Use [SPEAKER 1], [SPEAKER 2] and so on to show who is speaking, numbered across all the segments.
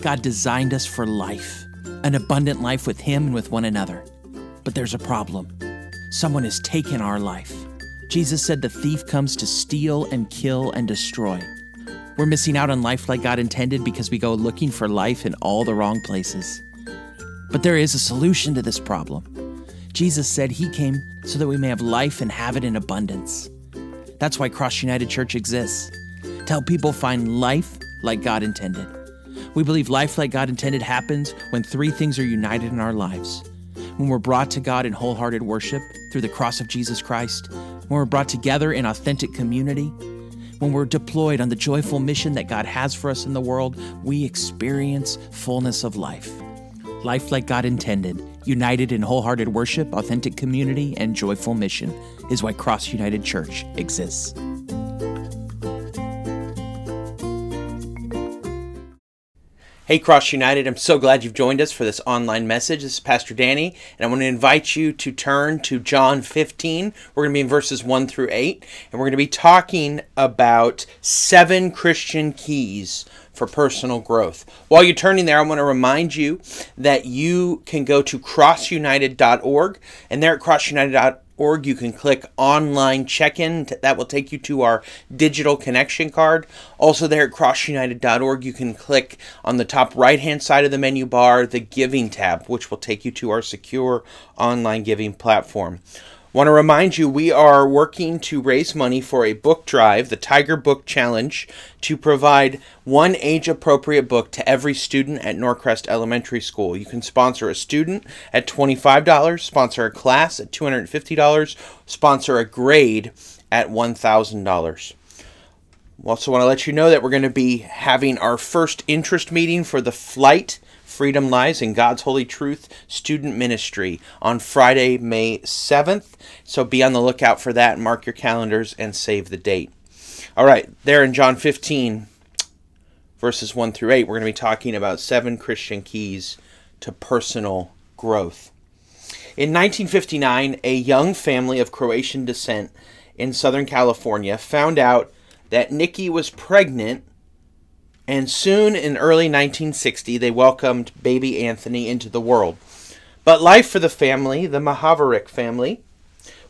[SPEAKER 1] God designed us for life, an abundant life with Him and with one another. But there's a problem. Someone has taken our life. Jesus said the thief comes to steal and kill and destroy. We're missing out on life like God intended because we go looking for life in all the wrong places. But there is a solution to this problem. Jesus said He came so that we may have life and have it in abundance. That's why Cross United Church exists to help people find life like God intended. We believe life like God intended happens when three things are united in our lives when we're brought to God in wholehearted worship through the cross of Jesus Christ, when we're brought together in authentic community, when we're deployed on the joyful mission that God has for us in the world, we experience fullness of life. Life like God intended, united in wholehearted worship, authentic community, and joyful mission, is why Cross United Church exists. Hey, Cross United, I'm so glad you've joined us for this online message. This is Pastor Danny, and I want to invite you to turn to John 15. We're going to be in verses 1 through 8, and we're going to be talking about seven Christian keys for personal growth. While you're turning there, I want to remind you that you can go to crossunited.org, and there at crossunited.org, org. You can click online check-in. That will take you to our digital connection card. Also there at crossunited.org you can click on the top right hand side of the menu bar the giving tab which will take you to our secure online giving platform Want to remind you, we are working to raise money for a book drive, the Tiger Book Challenge, to provide one age appropriate book to every student at Norcrest Elementary School. You can sponsor a student at $25, sponsor a class at $250, sponsor a grade at $1,000. Also, want to let you know that we're going to be having our first interest meeting for the flight Freedom Lies in God's Holy Truth Student Ministry on Friday, May 7th. So be on the lookout for that. Mark your calendars and save the date. All right, there in John 15, verses 1 through 8, we're going to be talking about seven Christian keys to personal growth. In 1959, a young family of Croatian descent in Southern California found out that Nikki was pregnant and soon in early 1960 they welcomed baby Anthony into the world. But life for the family, the Mahavoric family,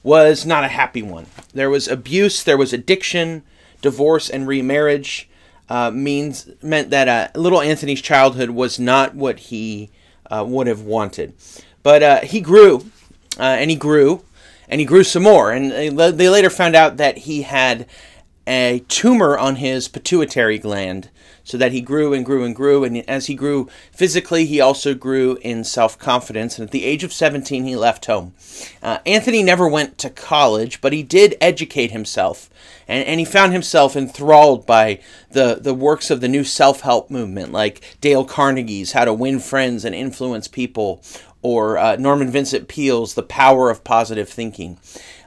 [SPEAKER 1] was not a happy one. There was abuse, there was addiction, divorce, and remarriage. Uh, means meant that uh, little Anthony's childhood was not what he uh, would have wanted. But uh, he grew, uh, and he grew, and he grew some more. And they later found out that he had a tumor on his pituitary gland so that he grew and grew and grew. And as he grew physically, he also grew in self confidence. And at the age of 17, he left home. Uh, Anthony never went to college, but he did educate himself. And, and he found himself enthralled by the, the works of the new self help movement, like Dale Carnegie's How to Win Friends and Influence People, or uh, Norman Vincent Peale's The Power of Positive Thinking.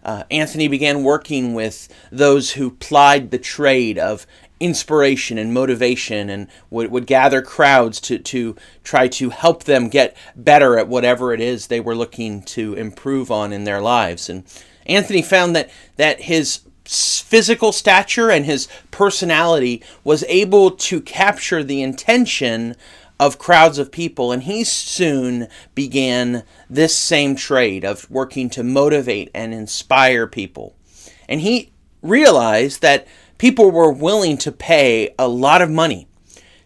[SPEAKER 1] Uh, Anthony began working with those who plied the trade of inspiration and motivation and would, would gather crowds to, to try to help them get better at whatever it is they were looking to improve on in their lives. And Anthony found that, that his physical stature and his personality was able to capture the intention of crowds of people, and he soon began this same trade of working to motivate and inspire people. And he realized that people were willing to pay a lot of money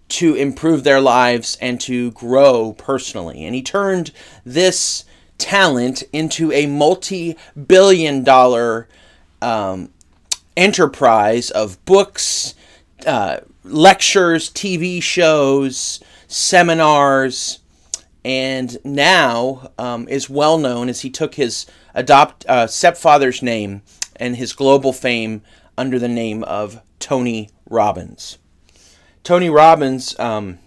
[SPEAKER 1] to improve their lives and to grow personally. And he turned this talent into a multi billion dollar um, enterprise of books, uh, lectures, TV shows, seminars, and now um, is well known as he took his adopt uh, stepfather's name and his global fame under the name of Tony Robbins. Tony Robbins um,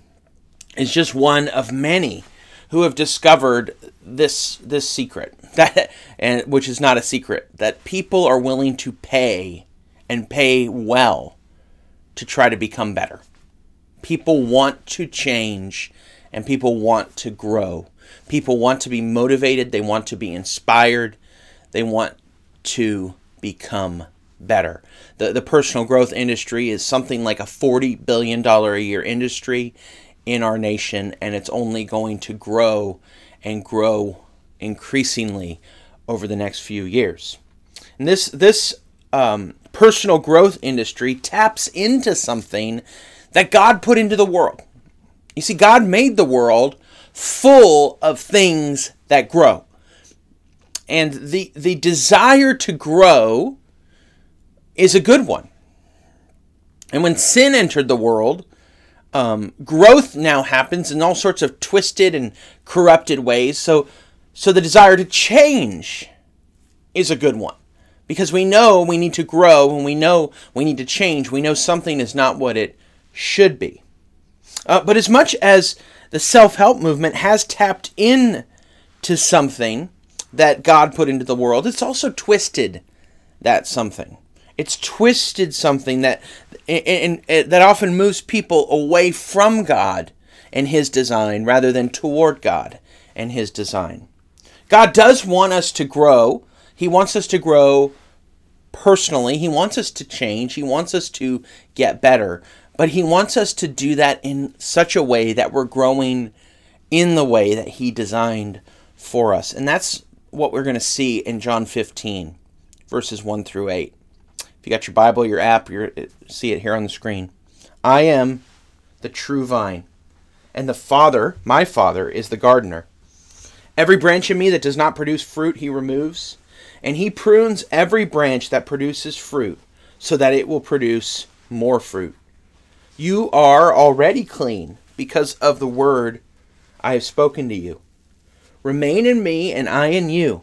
[SPEAKER 1] is just one of many who have discovered this this secret that and which is not a secret that people are willing to pay and pay well to try to become better. People want to change and people want to grow. People want to be motivated, they want to be inspired, they want to become better. The, the personal growth industry is something like a $40 billion a year industry in our nation, and it's only going to grow and grow increasingly over the next few years. And this this um, personal growth industry taps into something that God put into the world. You see, God made the world full of things that grow. And the, the desire to grow is a good one. And when sin entered the world, um, growth now happens in all sorts of twisted and corrupted ways. So, so the desire to change is a good one because we know we need to grow and we know we need to change. We know something is not what it should be. Uh, but as much as the self help movement has tapped in to something that God put into the world, it's also twisted that something. It's twisted something that and, and, that often moves people away from God and His design rather than toward God and His design. God does want us to grow. He wants us to grow personally. He wants us to change. He wants us to get better. But He wants us to do that in such a way that we're growing in the way that He designed for us. And that's what we're going to see in John 15, verses 1 through 8. You got your Bible, your app, you see it here on the screen. I am the true vine, and the Father, my Father, is the gardener. Every branch in me that does not produce fruit, he removes, and he prunes every branch that produces fruit, so that it will produce more fruit. You are already clean because of the word I have spoken to you. Remain in me, and I in you.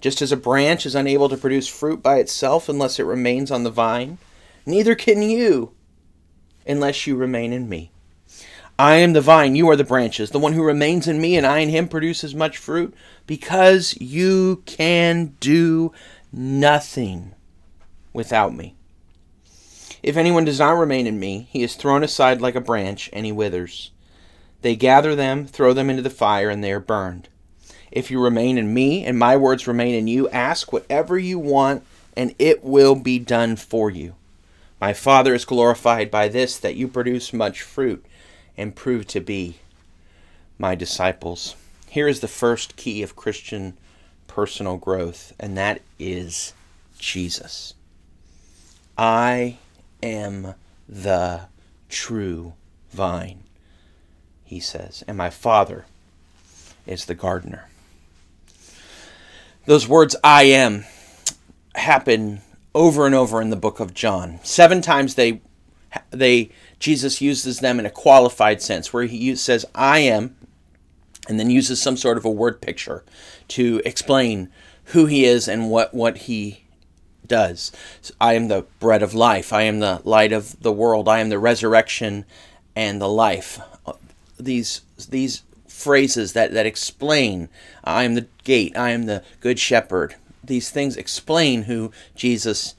[SPEAKER 1] Just as a branch is unable to produce fruit by itself unless it remains on the vine, neither can you unless you remain in me. I am the vine, you are the branches. The one who remains in me and I in him produces much fruit because you can do nothing without me. If anyone does not remain in me, he is thrown aside like a branch, and he withers. They gather them, throw them into the fire, and they are burned. If you remain in me, and my words remain in you, ask whatever you want, and it will be done for you. My Father is glorified by this, that you produce much fruit, and prove to be my disciples. Here is the first key of Christian personal growth, and that is Jesus. I am the true vine, he says, and my Father is the gardener. Those words, I am, happen over and over in the book of John. Seven times they, they, Jesus uses them in a qualified sense, where he says, I am, and then uses some sort of a word picture to explain who he is and what, what he does. I am the bread of life. I am the light of the world. I am the resurrection and the life. These these phrases that, that explain I am the gate, I am the good shepherd. These things explain who Jesus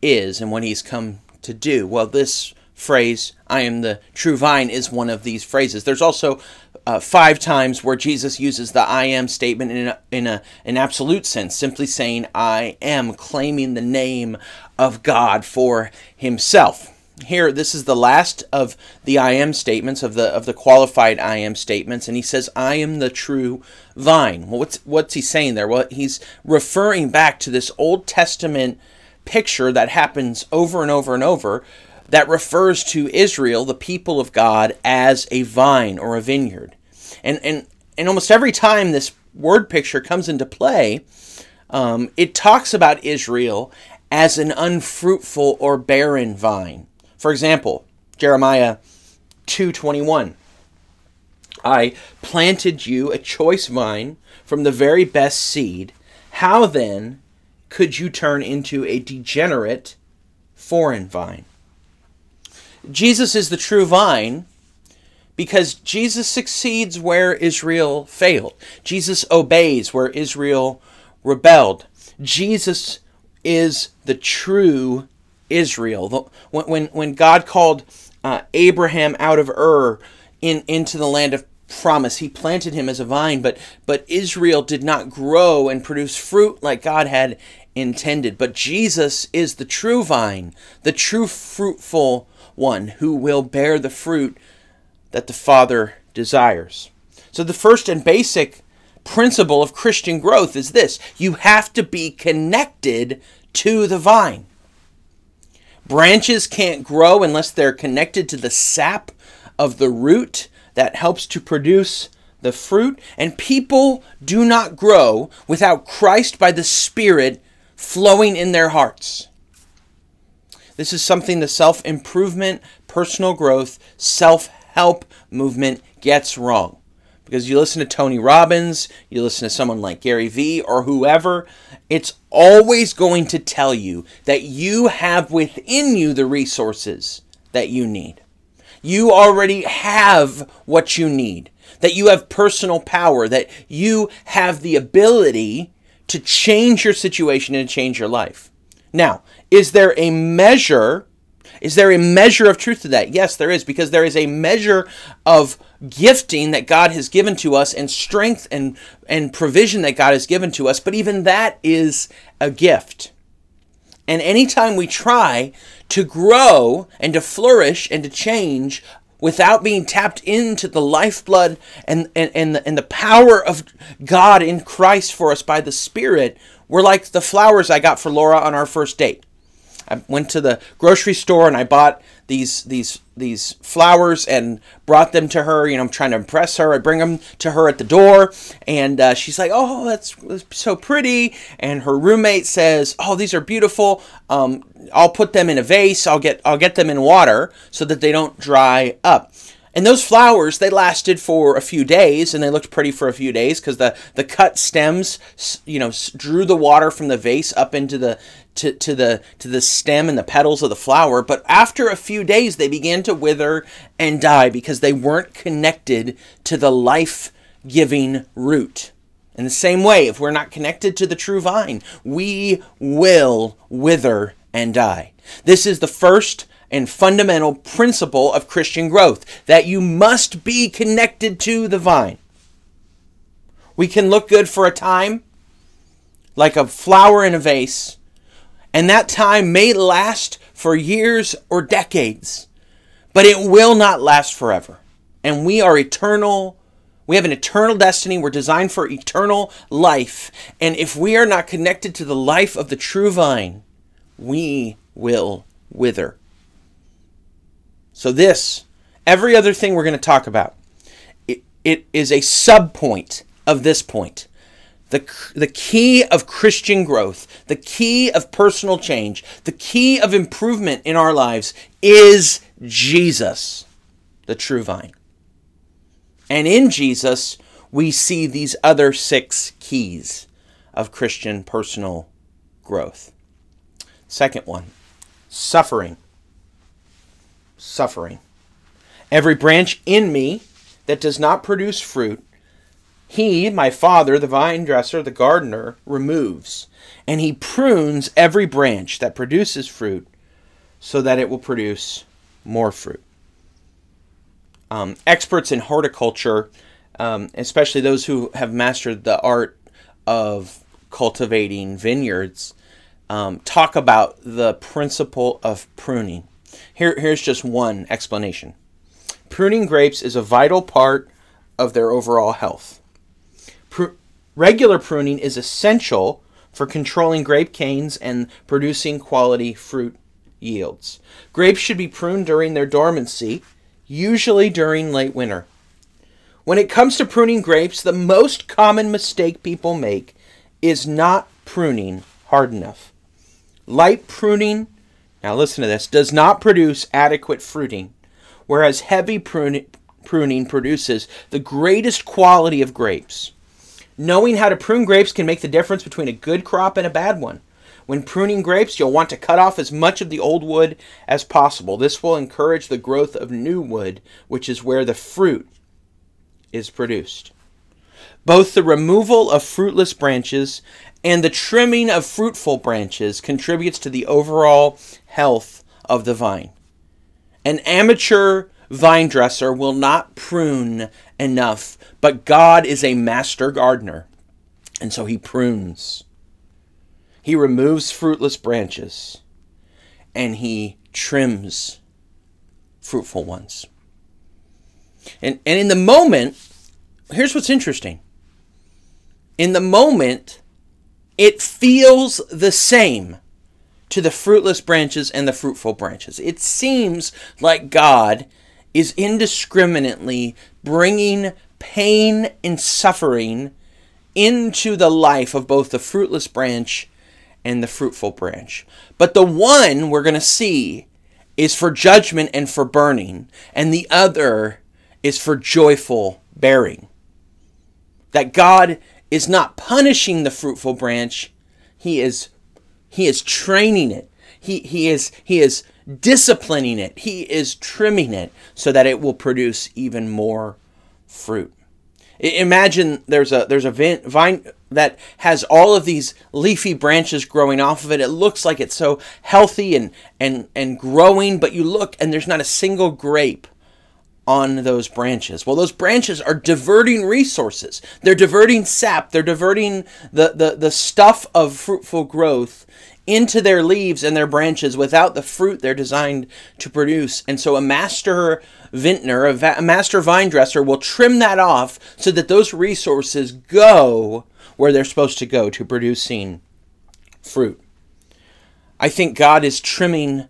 [SPEAKER 1] is and what he's come to do. Well, this phrase, I am the true vine, is one of these phrases. There's also uh, five times where Jesus uses the I am statement in, a, in a, an absolute sense, simply saying, I am, claiming the name of God for himself. Here, this is the last of the I am statements, of the, of the qualified I am statements, and he says, I am the true vine. Well, what's, what's he saying there? Well, he's referring back to this Old Testament picture that happens over and over and over that refers to Israel, the people of God, as a vine or a vineyard. And, and, and almost every time this word picture comes into play, um, it talks about Israel as an unfruitful or barren vine. For example, Jeremiah 2:21. I planted you a choice vine from the very best seed. How then could you turn into a degenerate foreign vine? Jesus is the true vine because Jesus succeeds where Israel failed. Jesus obeys where Israel rebelled. Jesus is the true Israel. When, when, when God called uh, Abraham out of Ur in, into the land of promise, he planted him as a vine, but, but Israel did not grow and produce fruit like God had intended. But Jesus is the true vine, the true fruitful one who will bear the fruit that the Father desires. So, the first and basic principle of Christian growth is this you have to be connected to the vine. Branches can't grow unless they're connected to the sap of the root that helps to produce the fruit. And people do not grow without Christ by the Spirit flowing in their hearts. This is something the self improvement, personal growth, self help movement gets wrong. Because you listen to Tony Robbins, you listen to someone like Gary Vee or whoever, it's always going to tell you that you have within you the resources that you need. You already have what you need, that you have personal power, that you have the ability to change your situation and change your life. Now, is there a measure? Is there a measure of truth to that? Yes, there is, because there is a measure of gifting that God has given to us and strength and, and provision that God has given to us, but even that is a gift. And anytime we try to grow and to flourish and to change without being tapped into the lifeblood and, and, and, the, and the power of God in Christ for us by the Spirit, we're like the flowers I got for Laura on our first date. I went to the grocery store and I bought these these these flowers and brought them to her. You know, I'm trying to impress her. I bring them to her at the door, and uh, she's like, "Oh, that's, that's, so pretty." And her roommate says, "Oh, these are beautiful. Um, I'll put them in a vase. I'll get I'll get them in water so that they don't dry up." And those flowers, they lasted for a few days and they looked pretty for a few days because the, the cut stems, you know, drew the water from the vase up into the, to, to the to the stem and the petals of the flower. But after a few days they began to wither and die because they weren't connected to the life-giving root. In the same way if we're not connected to the true vine we will wither and die. This is the first and fundamental principle of Christian growth that you must be connected to the vine. We can look good for a time, like a flower in a vase, and that time may last for years or decades, but it will not last forever. And we are eternal. We have an eternal destiny. We're designed for eternal life. And if we are not connected to the life of the true vine, we will wither. So, this, every other thing we're going to talk about, it, it is a subpoint of this point. The, the key of Christian growth, the key of personal change, the key of improvement in our lives is Jesus, the true vine. And in Jesus, we see these other six keys of Christian personal growth. Second one, suffering suffering. Every branch in me that does not produce fruit, he, my Father, the vine dresser, the gardener, removes, and he prunes every branch that produces fruit so that it will produce more fruit. Um, experts in horticulture, um, especially those who have mastered the art of cultivating vineyards, um, talk about the principle of pruning. Here, here's just one explanation. Pruning grapes is a vital part of their overall health. Pr- regular pruning is essential for controlling grape canes and producing quality fruit yields. Grapes should be pruned during their dormancy, usually during late winter. When it comes to pruning grapes, the most common mistake people make is not pruning hard enough. Light pruning now listen to this, does not produce adequate fruiting, whereas heavy pruning, pruning produces the greatest quality of grapes. Knowing how to prune grapes can make the difference between a good crop and a bad one. When pruning grapes, you'll want to cut off as much of the old wood as possible. This will encourage the growth of new wood, which is where the fruit is produced. Both the removal of fruitless branches and the trimming of fruitful branches contributes to the overall health of the vine. An amateur vine dresser will not prune enough, but God is a master gardener, and so he prunes. He removes fruitless branches and he trims fruitful ones. And, and in the moment, here's what's interesting. In the moment, it feels the same to the fruitless branches and the fruitful branches. It seems like God is indiscriminately bringing pain and suffering into the life of both the fruitless branch and the fruitful branch. But the one we're going to see is for judgment and for burning, and the other is for joyful bearing. That God is not punishing the fruitful branch, he is he is training it. He, he is he is disciplining it. He is trimming it so that it will produce even more fruit. Imagine there's a there's a vine that has all of these leafy branches growing off of it. It looks like it's so healthy and and and growing, but you look and there's not a single grape on those branches. Well, those branches are diverting resources. They're diverting sap. They're diverting the, the, the stuff of fruitful growth into their leaves and their branches without the fruit they're designed to produce. And so a master vintner, a, va- a master vine dresser will trim that off so that those resources go where they're supposed to go to producing fruit. I think God is trimming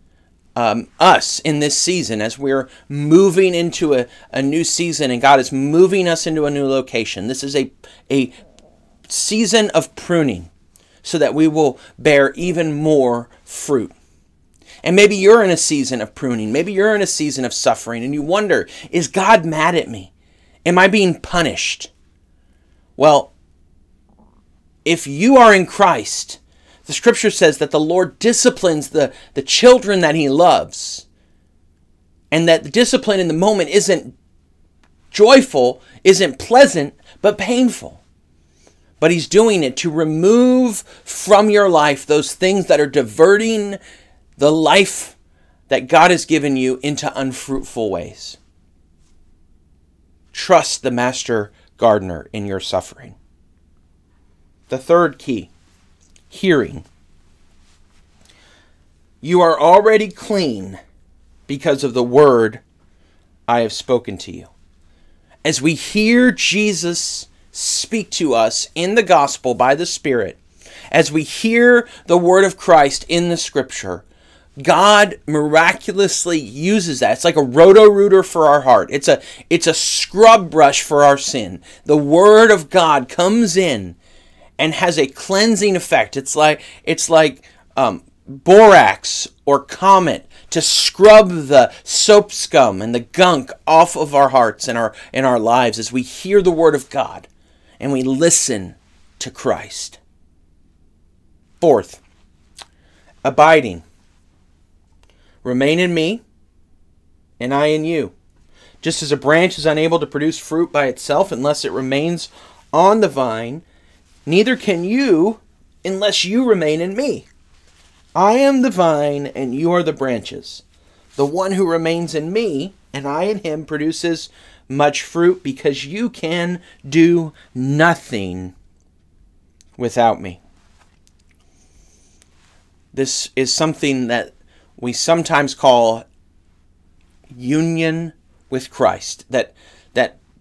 [SPEAKER 1] um, us in this season as we're moving into a, a new season and God is moving us into a new location. This is a, a season of pruning so that we will bear even more fruit. And maybe you're in a season of pruning. Maybe you're in a season of suffering and you wonder, is God mad at me? Am I being punished? Well, if you are in Christ, the scripture says that the Lord disciplines the, the children that he loves. And that the discipline in the moment isn't joyful, isn't pleasant, but painful. But he's doing it to remove from your life those things that are diverting the life that God has given you into unfruitful ways. Trust the master gardener in your suffering. The third key hearing. You are already clean because of the word I have spoken to you. As we hear Jesus speak to us in the gospel by the Spirit, as we hear the word of Christ in the scripture, God miraculously uses that. It's like a roto-rooter for our heart. It's a it's a scrub brush for our sin. The word of God comes in and has a cleansing effect. It's like it's like um, borax or comet to scrub the soap scum and the gunk off of our hearts and our in our lives as we hear the word of God and we listen to Christ. Fourth, abiding. Remain in me, and I in you. Just as a branch is unable to produce fruit by itself unless it remains on the vine, Neither can you unless you remain in me. I am the vine, and you are the branches. The one who remains in me, and I in him, produces much fruit, because you can do nothing without me. This is something that we sometimes call union with Christ. That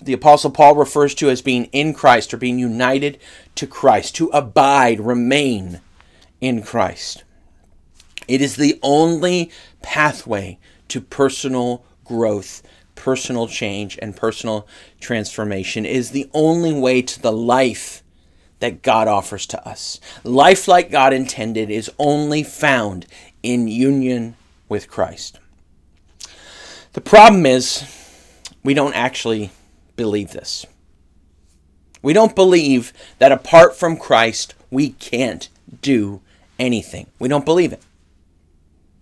[SPEAKER 1] the Apostle Paul refers to as being in Christ or being united to Christ, to abide, remain in Christ. It is the only pathway to personal growth, personal change, and personal transformation. It is the only way to the life that God offers to us. Life like God intended is only found in union with Christ. The problem is, we don't actually believe this. We don't believe that apart from Christ, we can't do anything. We don't believe it.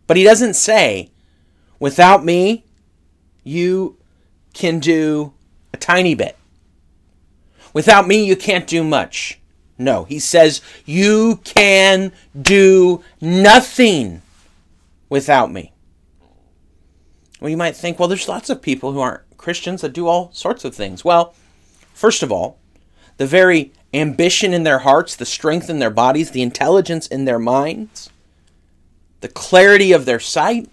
[SPEAKER 1] But he doesn't say, without me, you can do a tiny bit. Without me, you can't do much. No, he says, you can do nothing without me. Well, you might think, well, there's lots of people who aren't Christians that do all sorts of things. Well, first of all, the very ambition in their hearts, the strength in their bodies, the intelligence in their minds, the clarity of their sight,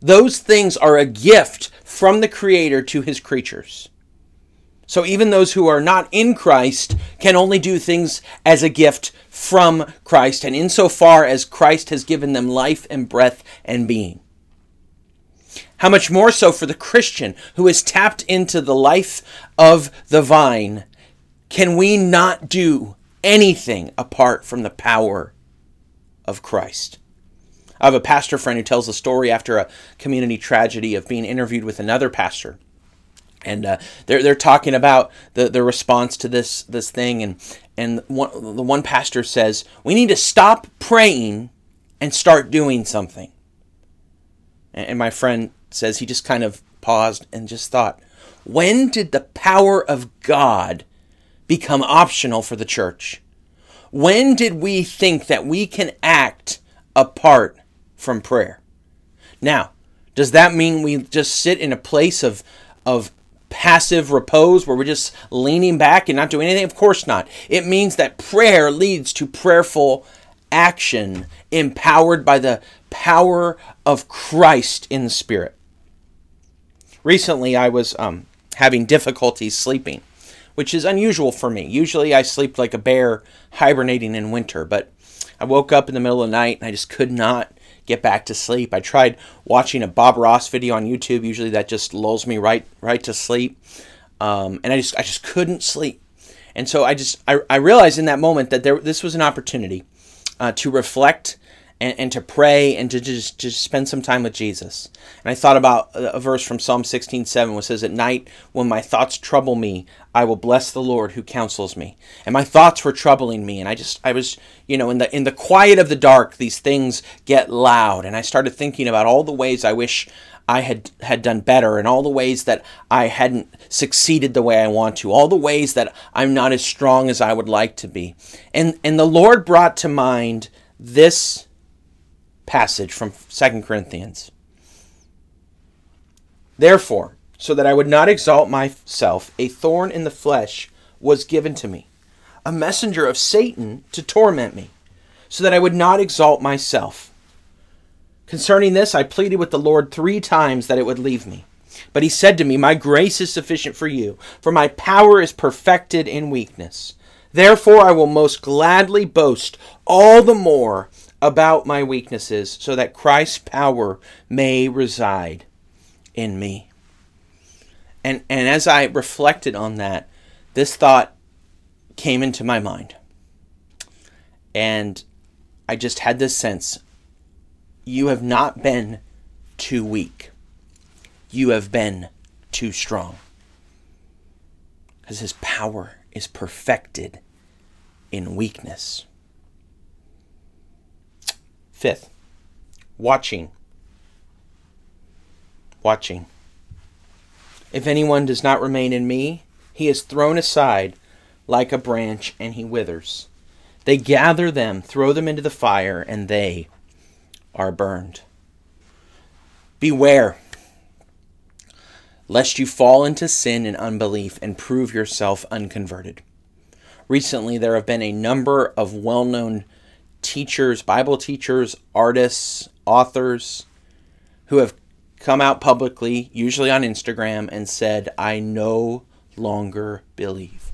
[SPEAKER 1] Those things are a gift from the Creator to his creatures. So even those who are not in Christ can only do things as a gift from Christ, and insofar as Christ has given them life and breath and being. How much more so for the Christian who is tapped into the life of the vine? Can we not do anything apart from the power of Christ? I have a pastor friend who tells a story after a community tragedy of being interviewed with another pastor. And uh, they're, they're talking about the, the response to this, this thing. And, and one, the one pastor says, We need to stop praying and start doing something. And my friend says he just kind of paused and just thought, when did the power of God become optional for the church? When did we think that we can act apart from prayer? Now, does that mean we just sit in a place of, of passive repose where we're just leaning back and not doing anything? Of course not. It means that prayer leads to prayerful action empowered by the power of Christ in the Spirit. Recently, I was um, having difficulties sleeping, which is unusual for me. Usually, I sleep like a bear hibernating in winter, but I woke up in the middle of the night and I just could not get back to sleep. I tried watching a Bob Ross video on YouTube. Usually, that just lulls me right right to sleep, um, and I just I just couldn't sleep. And so I just I, I realized in that moment that there this was an opportunity uh, to reflect and, and to pray and to just, just spend some time with Jesus. And I thought about a verse from Psalm 16 7, which says, At night, when my thoughts trouble me, I will bless the Lord who counsels me. And my thoughts were troubling me, and I just, I was, you know, in the in the quiet of the dark, these things get loud. And I started thinking about all the ways I wish I had had done better and all the ways that I hadn't succeeded the way I want to, all the ways that I'm not as strong as I would like to be. And and the Lord brought to mind this passage from 2 Corinthians. Therefore, so that I would not exalt myself, a thorn in the flesh was given to me, a messenger of Satan to torment me, so that I would not exalt myself. Concerning this, I pleaded with the Lord three times that it would leave me. But he said to me, My grace is sufficient for you, for my power is perfected in weakness. Therefore, I will most gladly boast all the more about my weaknesses so that Christ's power may reside in me. And, and as I reflected on that, this thought came into my mind. And I just had this sense you have not been too weak, you have been too strong. Because his power is perfected in weakness. Fifth, watching. Watching. If anyone does not remain in me, he is thrown aside like a branch and he withers. They gather them, throw them into the fire, and they are burned. Beware, lest you fall into sin and unbelief and prove yourself unconverted. Recently, there have been a number of well known teachers, Bible teachers, artists, authors who have come out publicly, usually on Instagram, and said, I no longer believe.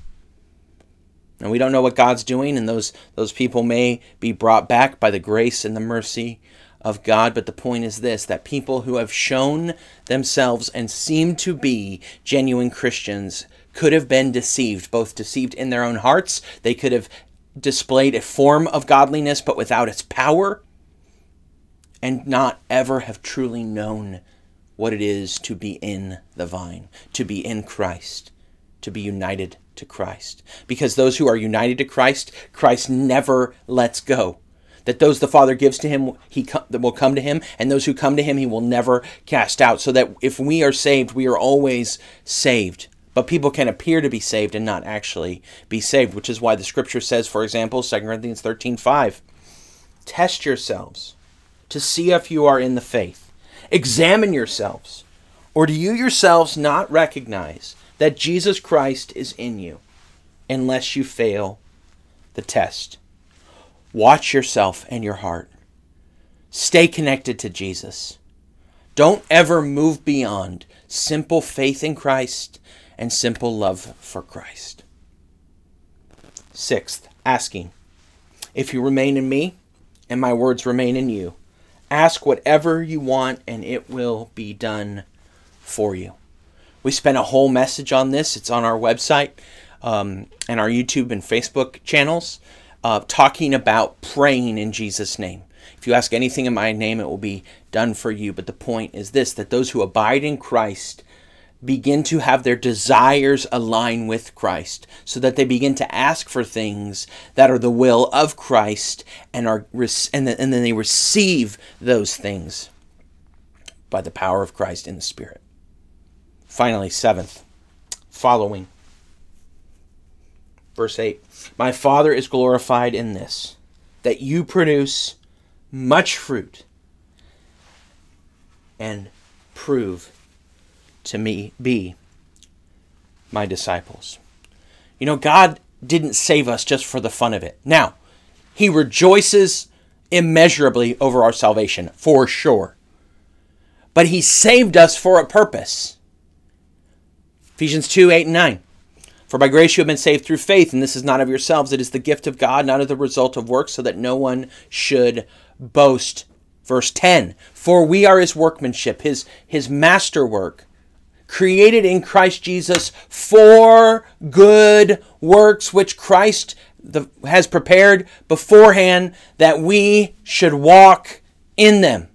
[SPEAKER 1] And we don't know what God's doing, and those, those people may be brought back by the grace and the mercy of God. But the point is this that people who have shown themselves and seem to be genuine Christians could have been deceived, both deceived in their own hearts, they could have displayed a form of godliness but without its power, and not ever have truly known what it is to be in the vine, to be in Christ, to be united to Christ. Because those who are united to Christ, Christ never lets go. That those the Father gives to him, he will come to him, and those who come to him, he will never cast out. So that if we are saved, we are always saved. But people can appear to be saved and not actually be saved, which is why the scripture says, for example, 2 Corinthians 13 5, test yourselves to see if you are in the faith. Examine yourselves. Or do you yourselves not recognize that Jesus Christ is in you unless you fail the test? Watch yourself and your heart. Stay connected to Jesus. Don't ever move beyond simple faith in Christ and simple love for Christ. Sixth, asking. If you remain in me and my words remain in you, ask whatever you want and it will be done for you. We spent a whole message on this. It's on our website um, and our YouTube and Facebook channels, uh, talking about praying in Jesus' name. If you ask anything in my name, it will be done for you. But the point is this that those who abide in Christ begin to have their desires align with Christ so that they begin to ask for things that are the will of Christ and are and then, and then they receive those things by the power of Christ in the spirit. Finally, seventh, following Verse 8 My Father is glorified in this, that you produce much fruit and prove to me be my disciples. You know, God didn't save us just for the fun of it. Now, He rejoices immeasurably over our salvation, for sure. But He saved us for a purpose. Ephesians 2 8 and 9. For by grace you have been saved through faith, and this is not of yourselves, it is the gift of God, not of the result of works, so that no one should boast. Verse 10 For we are his workmanship, his, his masterwork, created in Christ Jesus for good works, which Christ the, has prepared beforehand that we should walk in them.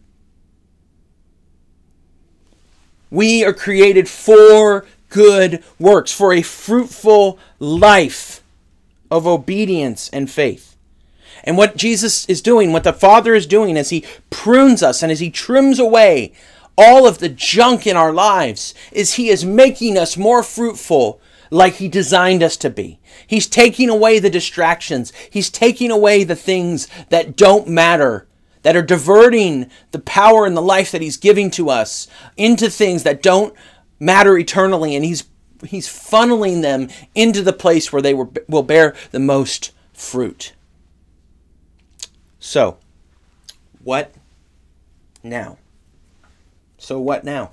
[SPEAKER 1] We are created for good works, for a fruitful life of obedience and faith. And what Jesus is doing, what the Father is doing as He prunes us and as He trims away all of the junk in our lives, is He is making us more fruitful like He designed us to be. He's taking away the distractions, He's taking away the things that don't matter. That are diverting the power and the life that He's giving to us into things that don't matter eternally, and he's he's funneling them into the place where they will, will bear the most fruit. So, what now? So, what now?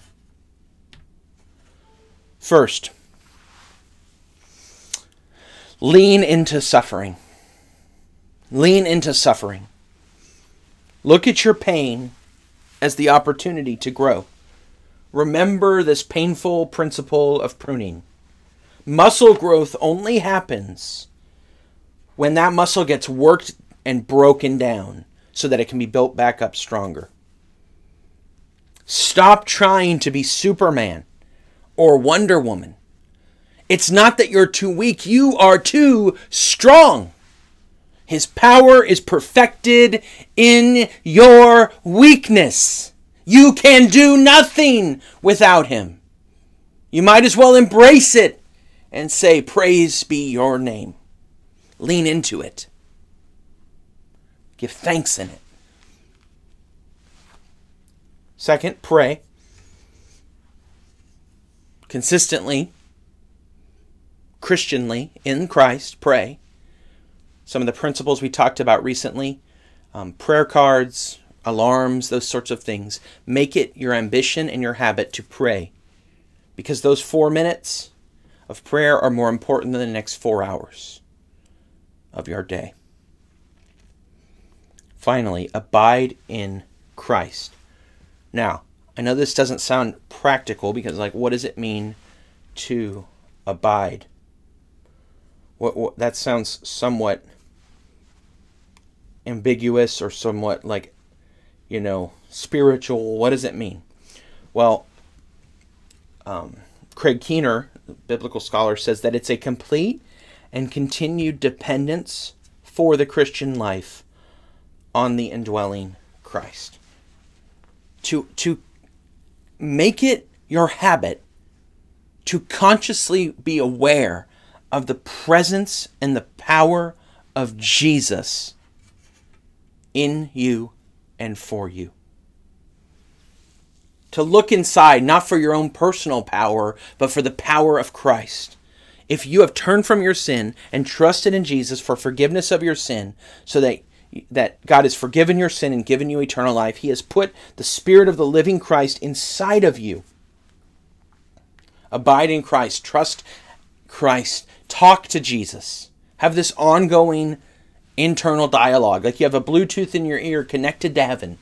[SPEAKER 1] First, lean into suffering. Lean into suffering. Look at your pain as the opportunity to grow. Remember this painful principle of pruning. Muscle growth only happens when that muscle gets worked and broken down so that it can be built back up stronger. Stop trying to be Superman or Wonder Woman. It's not that you're too weak, you are too strong. His power is perfected in your weakness. You can do nothing without him. You might as well embrace it and say, Praise be your name. Lean into it. Give thanks in it. Second, pray. Consistently, Christianly, in Christ, pray. Some of the principles we talked about recently um, prayer cards, alarms, those sorts of things. Make it your ambition and your habit to pray. Because those four minutes of prayer are more important than the next four hours of your day. Finally, abide in Christ. Now, I know this doesn't sound practical because, like, what does it mean to abide? What, what that sounds somewhat ambiguous or somewhat like you know, spiritual. What does it mean? Well, um, Craig Keener, biblical scholar, says that it's a complete and continued dependence for the Christian life on the indwelling Christ. To, to make it your habit to consciously be aware of the presence and the power of Jesus in you and for you. To look inside, not for your own personal power, but for the power of Christ. If you have turned from your sin and trusted in Jesus for forgiveness of your sin, so that that God has forgiven your sin and given you eternal life. He has put the Spirit of the living Christ inside of you. Abide in Christ, trust Christ, talk to Jesus. Have this ongoing internal dialogue. Like you have a Bluetooth in your ear connected to heaven.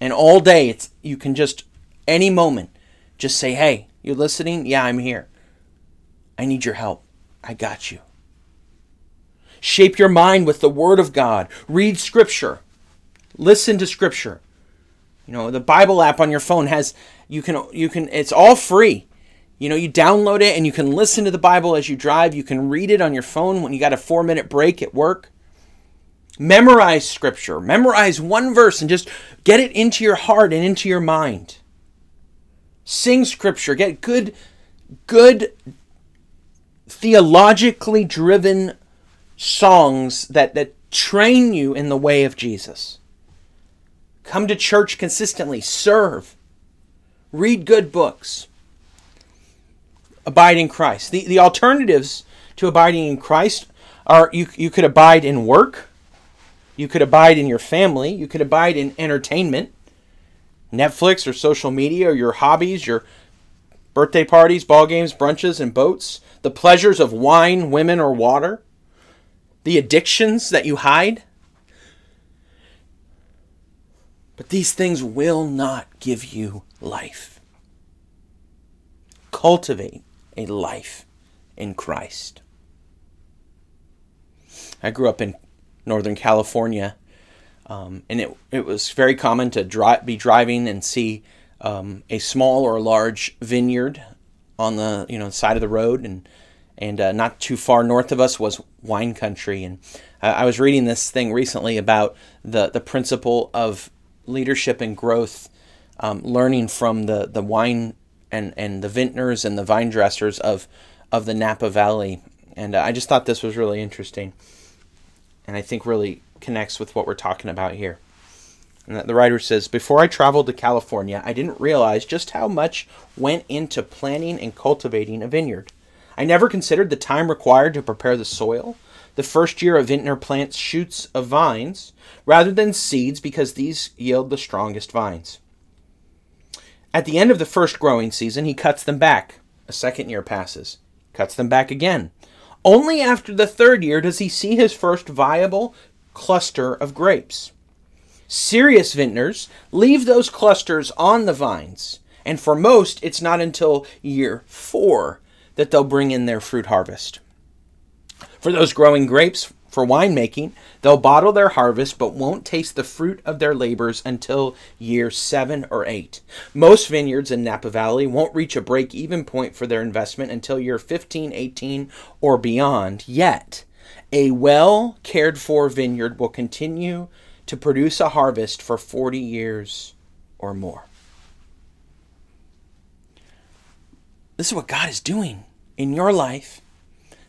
[SPEAKER 1] And all day it's you can just any moment just say, "Hey, you're listening? Yeah, I'm here. I need your help. I got you." Shape your mind with the word of God. Read scripture. Listen to scripture. You know, the Bible app on your phone has you can you can it's all free. You know, you download it and you can listen to the Bible as you drive. You can read it on your phone when you got a 4-minute break at work. Memorize scripture. Memorize one verse and just get it into your heart and into your mind. Sing scripture. Get good good theologically driven songs that, that train you in the way of Jesus. Come to church consistently, serve, read good books, abide in Christ. The, the alternatives to abiding in Christ are you, you could abide in work, you could abide in your family, you could abide in entertainment, Netflix or social media or your hobbies, your birthday parties, ball games, brunches, and boats, the pleasures of wine, women, or water the addictions that you hide. But these things will not give you life. Cultivate a life in Christ. I grew up in Northern California, um, and it, it was very common to dri- be driving and see um, a small or large vineyard on the you know side of the road, and and uh, not too far north of us was wine country. And I was reading this thing recently about the the principle of leadership and growth, um, learning from the the wine and and the vintners and the vine dressers of of the Napa Valley. And uh, I just thought this was really interesting, and I think really connects with what we're talking about here. And the writer says, Before I traveled to California, I didn't realize just how much went into planning and cultivating a vineyard. I never considered the time required to prepare the soil. The first year a vintner plants shoots of vines rather than seeds because these yield the strongest vines. At the end of the first growing season, he cuts them back. A second year passes, cuts them back again. Only after the third year does he see his first viable cluster of grapes. Serious vintners leave those clusters on the vines, and for most, it's not until year four that they'll bring in their fruit harvest. For those growing grapes for winemaking, they'll bottle their harvest but won't taste the fruit of their labors until year seven or eight. Most vineyards in Napa Valley won't reach a break even point for their investment until year 15, 18, or beyond. Yet, a well cared for vineyard will continue to produce a harvest for 40 years or more. This is what God is doing in your life.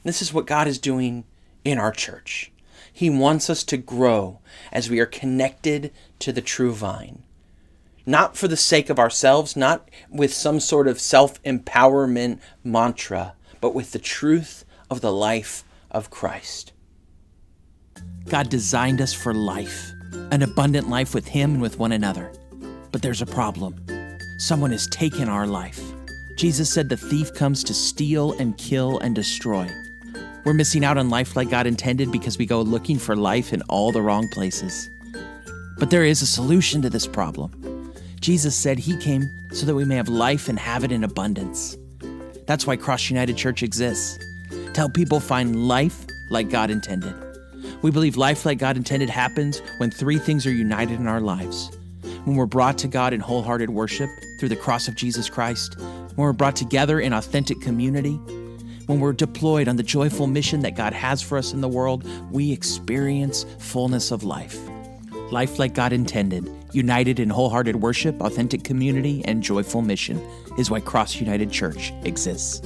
[SPEAKER 1] This is what God is doing in our church. He wants us to grow as we are connected to the true vine. Not for the sake of ourselves, not with some sort of self empowerment mantra, but with the truth of the life of Christ. God designed us for life, an abundant life with Him and with one another. But there's a problem. Someone has taken our life. Jesus said the thief comes to steal and kill and destroy. We're missing out on life like God intended because we go looking for life in all the wrong places. But there is a solution to this problem. Jesus said he came so that we may have life and have it in abundance. That's why Cross United Church exists to help people find life like God intended. We believe life like God intended happens when three things are united in our lives when we're brought to God in wholehearted worship through the cross of Jesus Christ, when we're brought together in authentic community, when we're deployed on the joyful mission that God has for us in the world, we experience fullness of life. Life like God intended, united in wholehearted worship, authentic community, and joyful mission, is why Cross United Church exists.